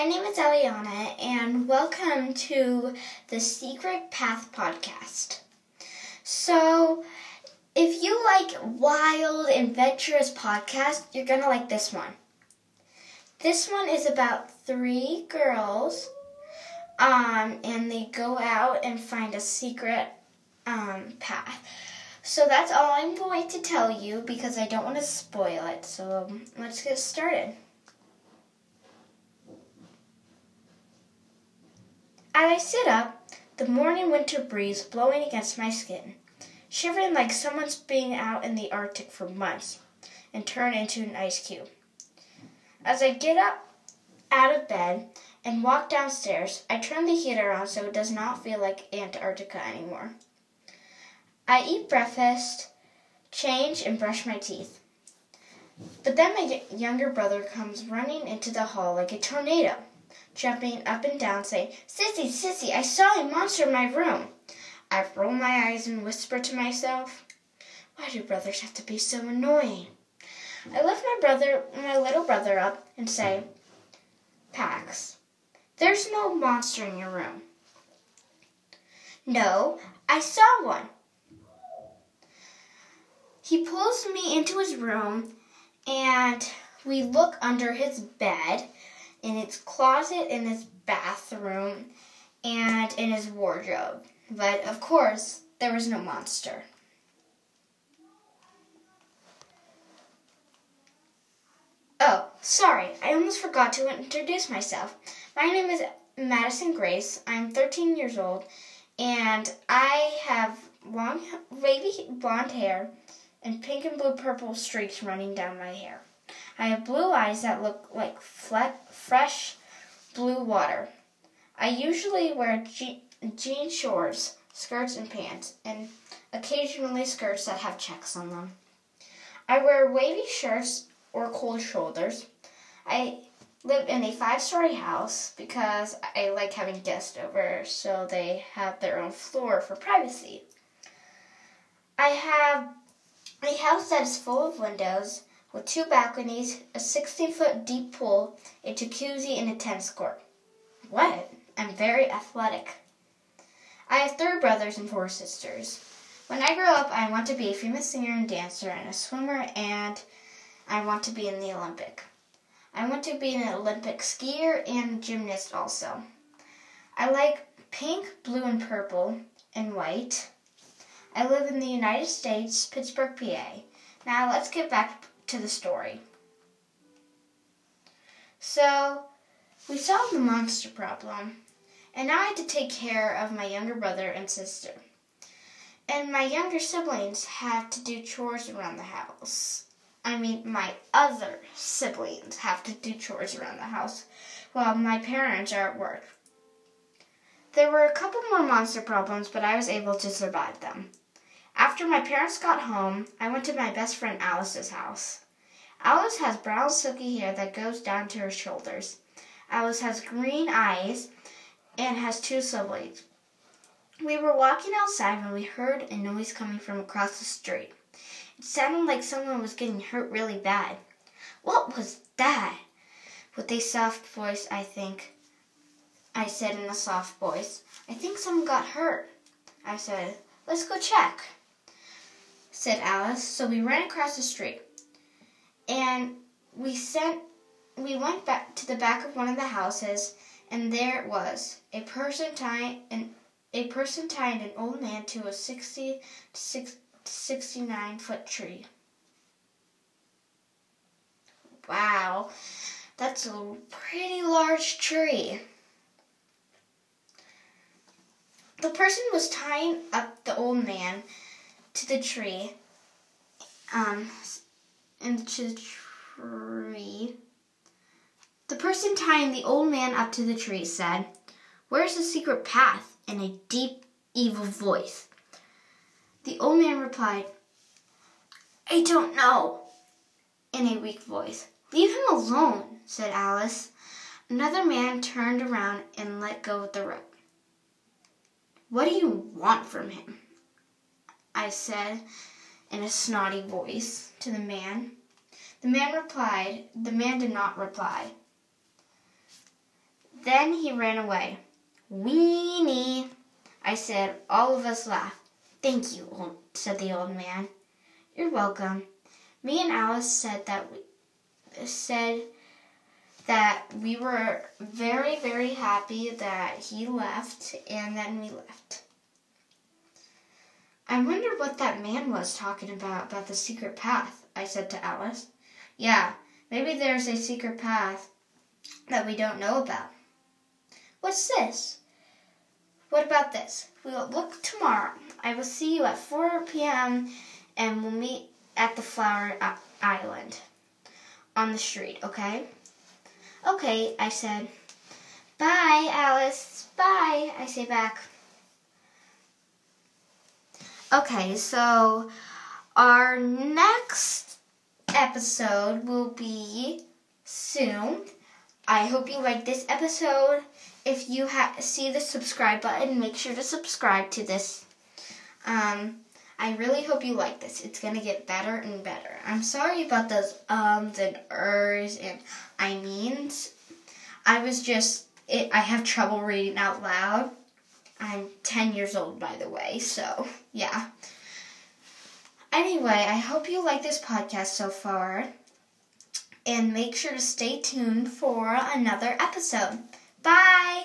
My name is Eliana, and welcome to the Secret Path podcast. So, if you like wild, adventurous podcasts, you're gonna like this one. This one is about three girls, um, and they go out and find a secret um, path. So that's all I'm going to tell you because I don't want to spoil it. So let's get started. As I sit up, the morning winter breeze blowing against my skin, shivering like someone's been out in the Arctic for months and turn into an ice cube. As I get up out of bed and walk downstairs, I turn the heater on so it does not feel like Antarctica anymore. I eat breakfast, change, and brush my teeth. But then my younger brother comes running into the hall like a tornado, jumping up and down, saying, Sissy, Sissy, I saw a monster in my room. I roll my eyes and whisper to myself, Why do brothers have to be so annoying? I lift my brother, my little brother up and say, Pax, there's no monster in your room. No, I saw one. He pulls me into his room and we look under his bed, in his closet, in his bathroom, and in his wardrobe. But of course, there was no monster. Oh, sorry, I almost forgot to introduce myself. My name is Madison Grace. I'm 13 years old, and I have long, wavy blonde hair and pink and blue purple streaks running down my hair. I have blue eyes that look like fresh blue water. I usually wear je- jean shorts, skirts, and pants, and occasionally skirts that have checks on them. I wear wavy shirts or cold shoulders. I live in a five story house because I like having guests over so they have their own floor for privacy. I have a house that is full of windows, with two balconies, a 60 foot deep pool, a jacuzzi, and a tennis court. What? I'm very athletic. I have three brothers and four sisters. When I grow up, I want to be a famous singer and dancer, and a swimmer, and I want to be in the Olympic. I want to be an Olympic skier and gymnast also. I like pink, blue, and purple, and white. I live in the United States, Pittsburgh, PA. Now let's get back to the story. So, we solved the monster problem, and now I had to take care of my younger brother and sister. And my younger siblings have to do chores around the house. I mean, my other siblings have to do chores around the house while my parents are at work. There were a couple more monster problems, but I was able to survive them. After my parents got home, I went to my best friend Alice's house. Alice has brown silky hair that goes down to her shoulders. Alice has green eyes and has two siblings. We were walking outside when we heard a noise coming from across the street. It sounded like someone was getting hurt really bad. What was that? With a soft voice, I think. I said in a soft voice. I think someone got hurt. I said, let's go check said Alice. So we ran across the street. And we sent we went back to the back of one of the houses and there it was. A person tying an a person tying an old man to a 60 69 foot tree. Wow. That's a pretty large tree. The person was tying up the old man to the tree, um, and to the tree. The person tying the old man up to the tree said, Where's the secret path? in a deep, evil voice. The old man replied, I don't know, in a weak voice. Leave him alone, said Alice. Another man turned around and let go of the rope. What do you want from him? I said in a snotty voice to the man. The man replied, the man did not reply. Then he ran away. Weenie, I said. All of us laughed. Thank you, old, said the old man. You're welcome. Me and Alice said that we said that we were very, very happy that he left, and then we left. I wonder what that man was talking about, about the secret path, I said to Alice. Yeah, maybe there's a secret path that we don't know about. What's this? What about this? We'll look tomorrow. I will see you at 4 p.m. and we'll meet at the flower island on the street, okay? Okay, I said. Bye, Alice. Bye, I say back. Okay, so our next episode will be soon. I hope you like this episode. If you ha- see the subscribe button, make sure to subscribe to this. Um, I really hope you like this. It's gonna get better and better. I'm sorry about those ums and ers and I means. I was just it. I have trouble reading out loud. I'm 10 years old, by the way. So yeah. Anyway, I hope you like this podcast so far. And make sure to stay tuned for another episode. Bye!